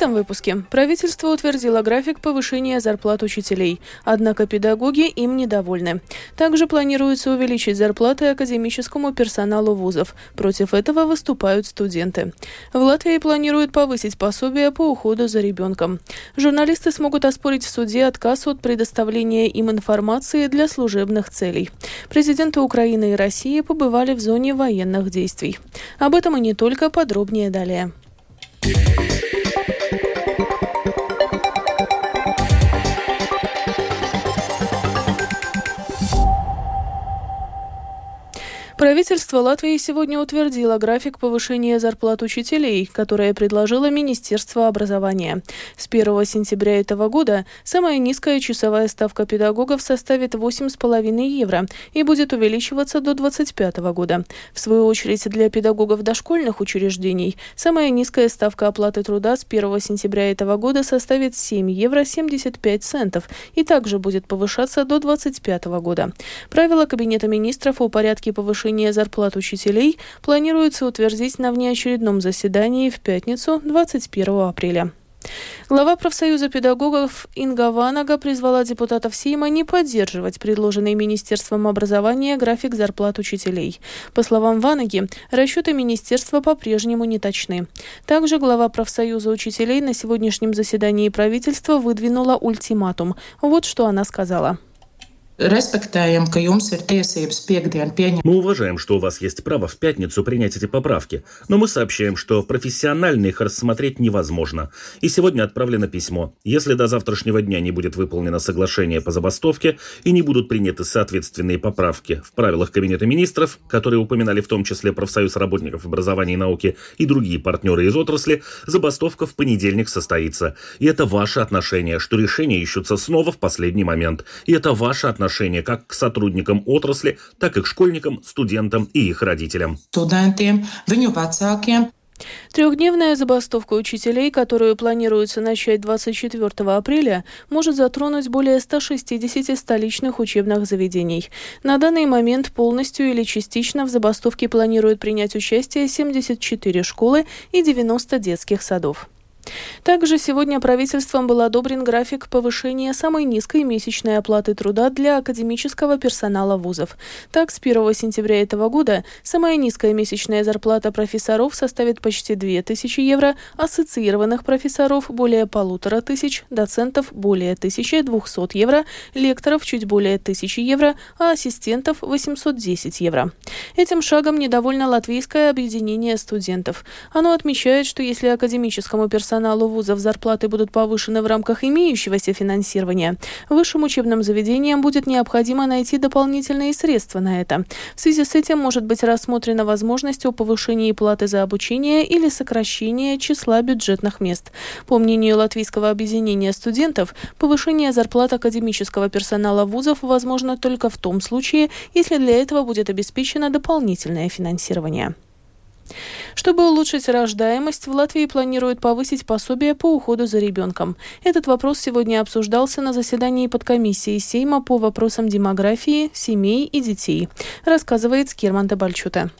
этом выпуске правительство утвердило график повышения зарплат учителей, однако педагоги им недовольны. Также планируется увеличить зарплаты академическому персоналу вузов. Против этого выступают студенты. В Латвии планируют повысить пособие по уходу за ребенком. Журналисты смогут оспорить в суде отказ от предоставления им информации для служебных целей. Президенты Украины и России побывали в зоне военных действий. Об этом и не только, подробнее далее. Правительство Латвии сегодня утвердило график повышения зарплат учителей, которое предложило Министерство образования. С 1 сентября этого года самая низкая часовая ставка педагогов составит 8,5 евро и будет увеличиваться до 2025 года. В свою очередь, для педагогов дошкольных учреждений самая низкая ставка оплаты труда с 1 сентября этого года составит 7 евро 75 центов и также будет повышаться до 2025 года. Правила Кабинета министров о порядке повышения повышение зарплат учителей планируется утвердить на внеочередном заседании в пятницу 21 апреля. Глава профсоюза педагогов Инга Ванага призвала депутатов Сейма не поддерживать предложенный Министерством образования график зарплат учителей. По словам Ванаги, расчеты министерства по-прежнему не точны. Также глава профсоюза учителей на сегодняшнем заседании правительства выдвинула ультиматум. Вот что она сказала пенять. Мы уважаем, что у вас есть право в пятницу принять эти поправки, но мы сообщаем, что профессионально их рассмотреть невозможно. И сегодня отправлено письмо. Если до завтрашнего дня не будет выполнено соглашение по забастовке и не будут приняты соответственные поправки в правилах Кабинета министров, которые упоминали в том числе профсоюз работников образования и науки и другие партнеры из отрасли, забастовка в понедельник состоится. И это ваше отношение, что решение ищутся снова в последний момент. И это ваше отношение отношение как к сотрудникам отрасли, так и к школьникам, студентам и их родителям. Студентам, viņu vecākiem, Трехдневная забастовка учителей, которую планируется начать 24 апреля, может затронуть более 160 столичных учебных заведений. На данный момент полностью или частично в забастовке планируют принять участие 74 школы и 90 детских садов. Также сегодня правительством был одобрен график повышения самой низкой месячной оплаты труда для академического персонала вузов. Так, с 1 сентября этого года самая низкая месячная зарплата профессоров составит почти 2000 евро, ассоциированных профессоров более полутора тысяч, доцентов более 1200 евро, лекторов чуть более 1000 евро, а ассистентов 810 евро. Этим шагом недовольно латвийское объединение студентов. Оно отмечает, что если академическому персоналу персоналу вузов зарплаты будут повышены в рамках имеющегося финансирования, высшим учебным заведениям будет необходимо найти дополнительные средства на это. В связи с этим может быть рассмотрена возможность о повышении платы за обучение или сокращение числа бюджетных мест. По мнению Латвийского объединения студентов, повышение зарплат академического персонала вузов возможно только в том случае, если для этого будет обеспечено дополнительное финансирование. Чтобы улучшить рождаемость, в Латвии планируют повысить пособие по уходу за ребенком. Этот вопрос сегодня обсуждался на заседании подкомиссии Сейма по вопросам демографии, семей и детей, рассказывает Скирман Табальчута.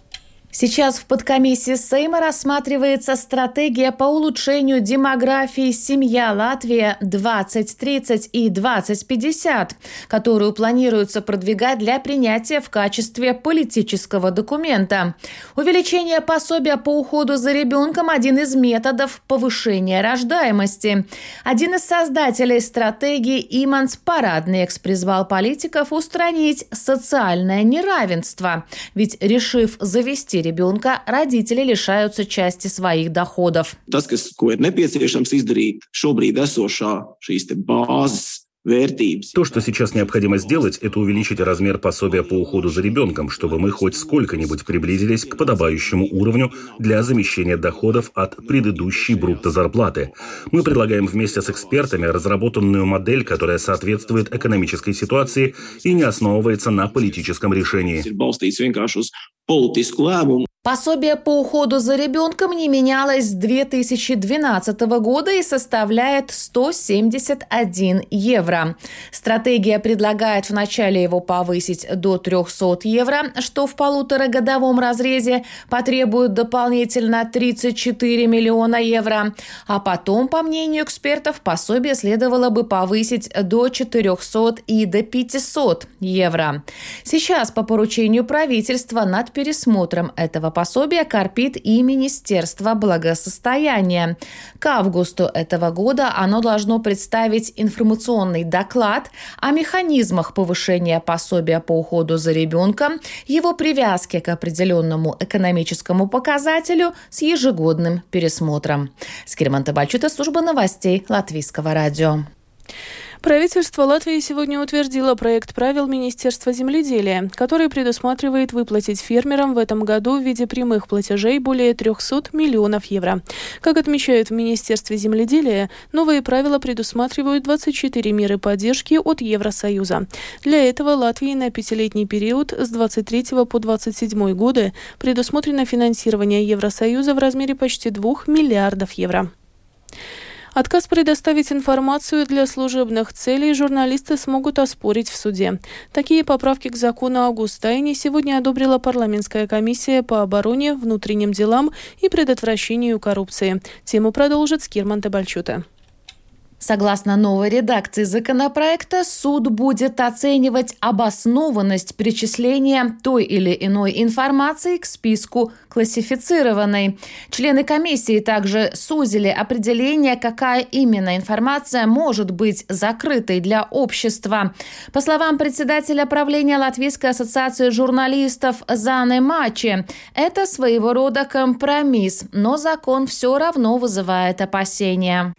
Сейчас в подкомиссии Сейма рассматривается стратегия по улучшению демографии «Семья Латвия 2030 и 2050», которую планируется продвигать для принятия в качестве политического документа. Увеличение пособия по уходу за ребенком – один из методов повышения рождаемости. Один из создателей стратегии Иманс Параднекс призвал политиков устранить социальное неравенство. Ведь решив завести ребенка, родители лишаются части своих доходов. Tas, kas, ko ir nepieciešams izdarīt šobrīd esošā šīs bāzes то, что сейчас необходимо сделать, это увеличить размер пособия по уходу за ребенком, чтобы мы хоть сколько-нибудь приблизились к подобающему уровню для замещения доходов от предыдущей брутто зарплаты. Мы предлагаем вместе с экспертами разработанную модель, которая соответствует экономической ситуации и не основывается на политическом решении. Пособие по уходу за ребенком не менялось с 2012 года и составляет 171 евро. Стратегия предлагает вначале его повысить до 300 евро, что в полуторагодовом разрезе потребует дополнительно 34 миллиона евро. А потом, по мнению экспертов, пособие следовало бы повысить до 400 и до 500 евро. Сейчас по поручению правительства над пересмотром этого пособия корпит и Министерство благосостояния. К августу этого года оно должно представить информационный доклад о механизмах повышения пособия по уходу за ребенком, его привязке к определенному экономическому показателю с ежегодным пересмотром. Скирман Табальчута, служба новостей Латвийского радио. Правительство Латвии сегодня утвердило проект правил Министерства земледелия, который предусматривает выплатить фермерам в этом году в виде прямых платежей более 300 миллионов евро. Как отмечают в Министерстве земледелия, новые правила предусматривают 24 меры поддержки от Евросоюза. Для этого Латвии на пятилетний период с 23 по 27 годы предусмотрено финансирование Евросоюза в размере почти 2 миллиардов евро. Отказ предоставить информацию для служебных целей журналисты смогут оспорить в суде. Такие поправки к закону о Густайне сегодня одобрила парламентская комиссия по обороне, внутренним делам и предотвращению коррупции. Тему продолжит Скирман Табальчута. Согласно новой редакции законопроекта, суд будет оценивать обоснованность причисления той или иной информации к списку классифицированной. Члены комиссии также сузили определение, какая именно информация может быть закрытой для общества. По словам председателя правления Латвийской ассоциации журналистов Заны Мачи, это своего рода компромисс, но закон все равно вызывает опасения.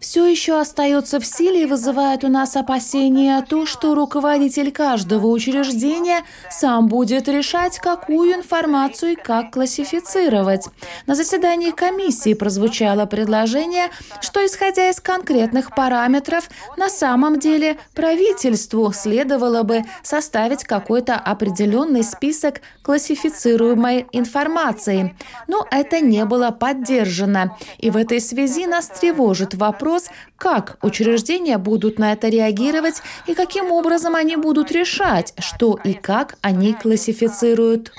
Все еще остается в силе и вызывает у нас опасения то, что руководитель каждого учреждения сам будет решать, какую информацию и как классифицировать. На заседании комиссии прозвучало предложение, что, исходя из конкретных параметров, на самом деле правительству следовало бы составить какой-то определенный список классифицируемой информации. Но это не было поддержано. И в этой связи нас тревожит вопрос, как учреждения будут на это реагировать и каким образом они будут решать, что и как они классифицируют.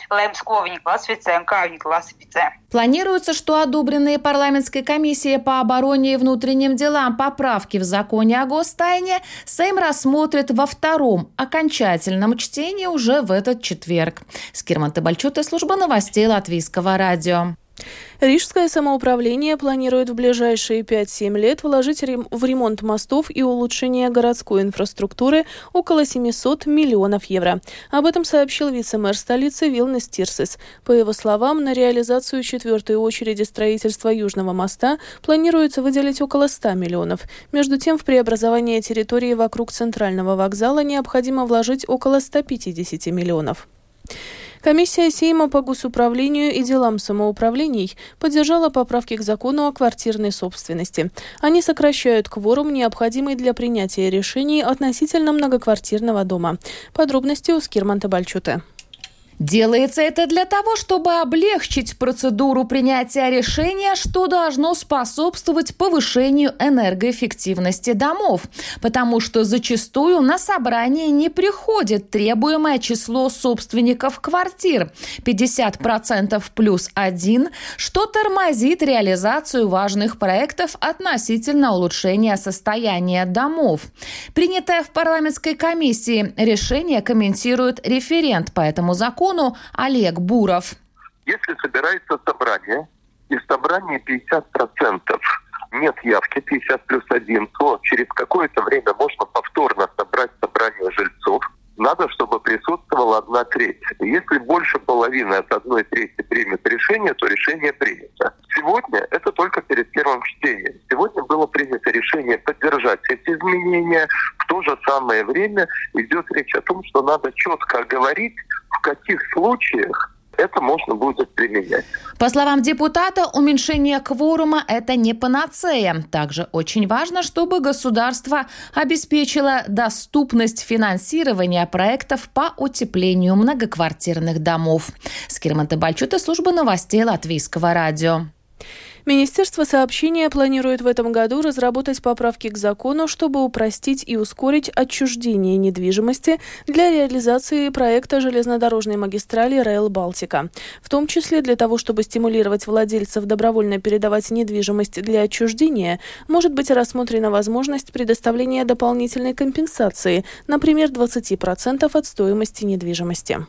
Планируется, что одобренные парламентской комиссией по обороне и внутренним делам поправки в законе о гостайне Сейм рассмотрит во втором окончательном чтении уже в этот четверг. Скирман Табальчута, служба новостей Латвийского радио. Рижское самоуправление планирует в ближайшие 5-7 лет вложить в ремонт мостов и улучшение городской инфраструктуры около 700 миллионов евро. Об этом сообщил вице-мэр столицы Вилнес Тирсис. По его словам, на реализацию четвертой очереди строительства Южного моста планируется выделить около 100 миллионов. Между тем, в преобразование территории вокруг центрального вокзала необходимо вложить около 150 миллионов. Комиссия Сейма по госуправлению и делам самоуправлений поддержала поправки к закону о квартирной собственности. Они сокращают кворум, необходимый для принятия решений относительно многоквартирного дома. Подробности у Скирманта Бальчута. Делается это для того, чтобы облегчить процедуру принятия решения, что должно способствовать повышению энергоэффективности домов, потому что зачастую на собрание не приходит требуемое число собственников квартир. 50% плюс один, что тормозит реализацию важных проектов относительно улучшения состояния домов. Принятое в парламентской комиссии решение комментирует референт по этому закону закону Олег Буров. Если собирается собрание, и в собрании 50% нет явки 50 плюс 1, то через какое-то время можно повторно собрать собрание жильцов. Надо, чтобы присутствовала одна треть. Если больше половины от одной трети примет решение, то решение принято. Сегодня это только перед первым чтением. Сегодня было принято решение поддержать эти изменения. В то же самое время идет речь о том, что надо четко говорить, в каких случаях это можно будет применять. По словам депутата, уменьшение кворума – это не панацея. Также очень важно, чтобы государство обеспечило доступность финансирования проектов по утеплению многоквартирных домов. Скирманта Бальчута, служба новостей Латвийского радио. Министерство сообщения планирует в этом году разработать поправки к закону, чтобы упростить и ускорить отчуждение недвижимости для реализации проекта железнодорожной магистрали Райл Балтика. В том числе для того, чтобы стимулировать владельцев добровольно передавать недвижимость для отчуждения, может быть рассмотрена возможность предоставления дополнительной компенсации, например, 20% от стоимости недвижимости.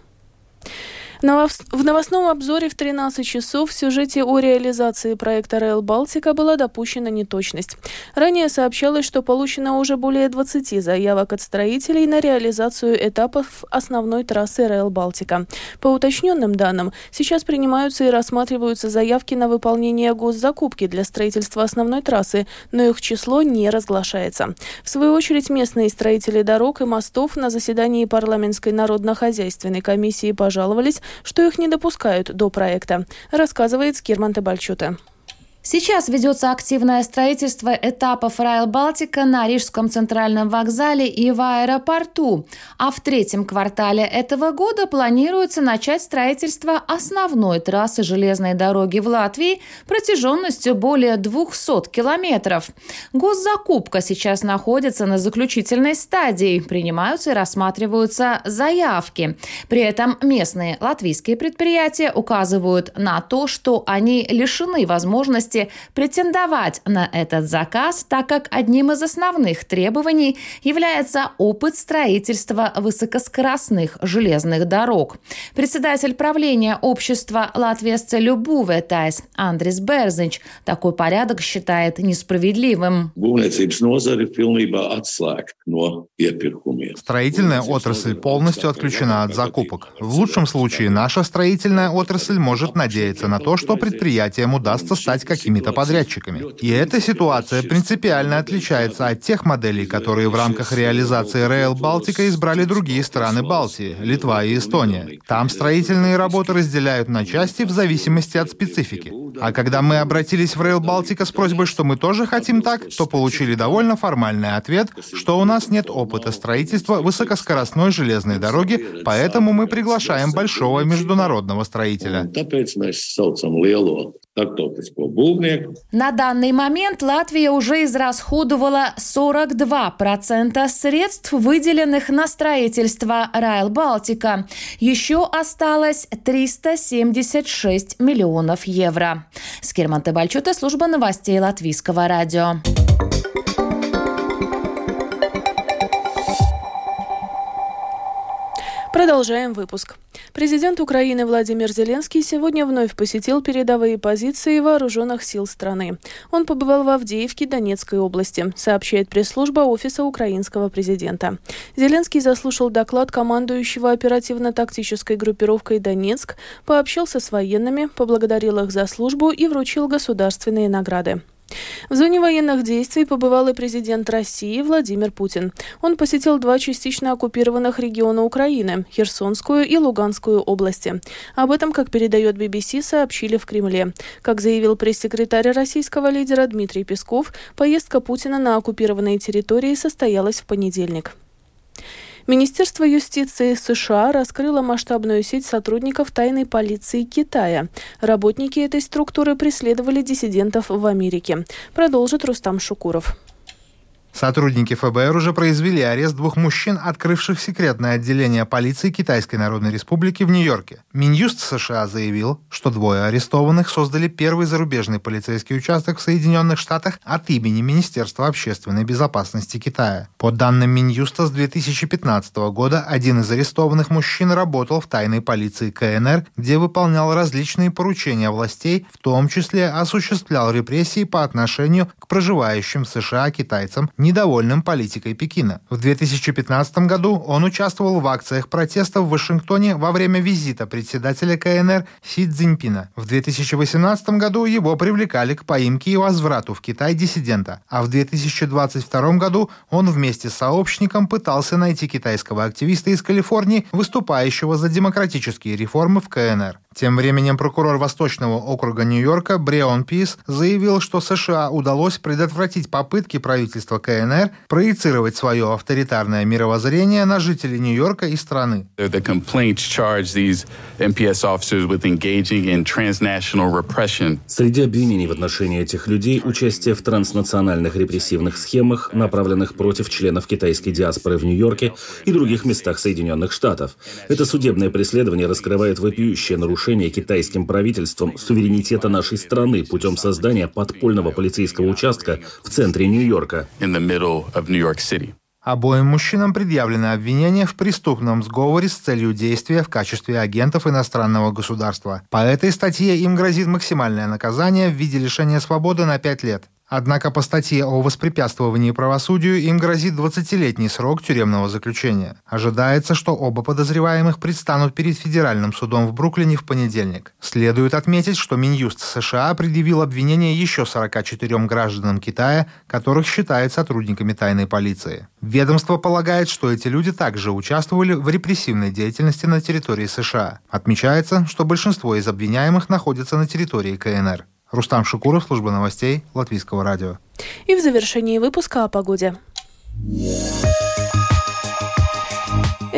В новостном обзоре в 13 часов в сюжете о реализации проекта Rail Балтика была допущена неточность. Ранее сообщалось, что получено уже более 20 заявок от строителей на реализацию этапов основной трассы Rail Балтика. По уточненным данным, сейчас принимаются и рассматриваются заявки на выполнение госзакупки для строительства основной трассы, но их число не разглашается. В свою очередь, местные строители дорог и мостов на заседании парламентской народно-хозяйственной комиссии пожаловались, что их не допускают до проекта, рассказывает Скирман Табальчута. Сейчас ведется активное строительство этапов Райл Балтика на Рижском центральном вокзале и в аэропорту, а в третьем квартале этого года планируется начать строительство основной трассы железной дороги в Латвии протяженностью более 200 километров. Госзакупка сейчас находится на заключительной стадии, принимаются и рассматриваются заявки. При этом местные латвийские предприятия указывают на то, что они лишены возможности возможности претендовать на этот заказ, так как одним из основных требований является опыт строительства высокоскоростных железных дорог. Председатель правления общества Латвия с целью Буветайс Андрис Берзинч такой порядок считает несправедливым. Строительная отрасль полностью отключена от закупок. В лучшем случае наша строительная отрасль может надеяться на то, что предприятиям удастся стать как какими-то подрядчиками. И эта ситуация принципиально отличается от тех моделей, которые в рамках реализации Rail Балтика избрали другие страны Балтии, Литва и Эстония. Там строительные работы разделяют на части в зависимости от специфики. А когда мы обратились в Rail Балтика с просьбой, что мы тоже хотим так, то получили довольно формальный ответ, что у нас нет опыта строительства высокоскоростной железной дороги, поэтому мы приглашаем большого международного строителя. На данный момент Латвия уже израсходовала 42% средств, выделенных на строительство Райл Балтика. Еще осталось 376 миллионов евро. Скирман Тебальчута, служба новостей Латвийского радио. Продолжаем выпуск. Президент Украины Владимир Зеленский сегодня вновь посетил передовые позиции вооруженных сил страны. Он побывал в Авдеевке Донецкой области, сообщает пресс-служба Офиса украинского президента. Зеленский заслушал доклад командующего оперативно-тактической группировкой «Донецк», пообщался с военными, поблагодарил их за службу и вручил государственные награды. В зоне военных действий побывал и президент России Владимир Путин. Он посетил два частично оккупированных региона Украины – Херсонскую и Луганскую области. Об этом, как передает BBC, сообщили в Кремле. Как заявил пресс-секретарь российского лидера Дмитрий Песков, поездка Путина на оккупированные территории состоялась в понедельник. Министерство юстиции США раскрыло масштабную сеть сотрудников тайной полиции Китая. Работники этой структуры преследовали диссидентов в Америке. Продолжит Рустам Шукуров. Сотрудники ФБР уже произвели арест двух мужчин, открывших секретное отделение полиции Китайской Народной Республики в Нью-Йорке. Минюст США заявил, что двое арестованных создали первый зарубежный полицейский участок в Соединенных Штатах от имени Министерства общественной безопасности Китая. По данным Минюста, с 2015 года один из арестованных мужчин работал в тайной полиции КНР, где выполнял различные поручения властей, в том числе осуществлял репрессии по отношению к проживающим в США китайцам, недовольным политикой Пекина. В 2015 году он участвовал в акциях протеста в Вашингтоне во время визита председателя КНР Си Цзиньпина. В 2018 году его привлекали к поимке и возврату в Китай диссидента, а в 2022 году он вместе с сообщником пытался найти китайского активиста из Калифорнии, выступающего за демократические реформы в КНР. Тем временем прокурор Восточного округа Нью-Йорка Бреон Пис заявил, что США удалось предотвратить попытки правительства КНР проецировать свое авторитарное мировоззрение на жителей Нью-Йорка и страны. Среди обвинений в отношении этих людей участие в транснациональных репрессивных схемах, направленных против членов китайской диаспоры в Нью-Йорке и других местах Соединенных Штатов. Это судебное преследование раскрывает вопиющее нарушение китайским правительством суверенитета нашей страны путем создания подпольного полицейского участка в центре Нью-Йорка. Обоим мужчинам предъявлено обвинение в преступном сговоре с целью действия в качестве агентов иностранного государства. По этой статье им грозит максимальное наказание в виде лишения свободы на 5 лет. Однако по статье о воспрепятствовании правосудию им грозит 20-летний срок тюремного заключения. Ожидается, что оба подозреваемых предстанут перед федеральным судом в Бруклине в понедельник. Следует отметить, что Минюст США предъявил обвинение еще 44 гражданам Китая, которых считает сотрудниками тайной полиции. Ведомство полагает, что эти люди также участвовали в репрессивной деятельности на территории США. Отмечается, что большинство из обвиняемых находятся на территории КНР. Рустам Шукуров, служба новостей Латвийского радио. И в завершении выпуска о погоде.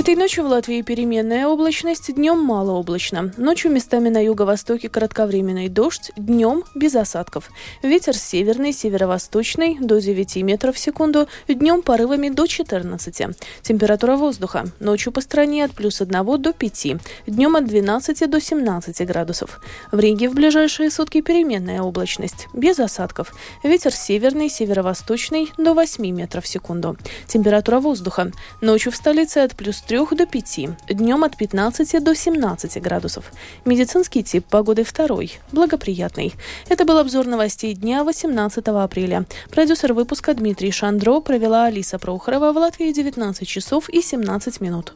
Этой ночью в Латвии переменная облачность, днем малооблачно. Ночью местами на юго-востоке кратковременный дождь, днем без осадков. Ветер северный, северо-восточный до 9 метров в секунду, днем порывами до 14. Температура воздуха. Ночью по стране от плюс 1 до 5, днем от 12 до 17 градусов. В Риге в ближайшие сутки переменная облачность, без осадков. Ветер северный, северо-восточный до 8 метров в секунду. Температура воздуха. Ночью в столице от плюс 3 до 5, днем от 15 до 17 градусов. Медицинский тип погоды второй, благоприятный. Это был обзор новостей дня 18 апреля. Продюсер выпуска Дмитрий Шандро провела Алиса Прохорова в Латвии 19 часов и 17 минут.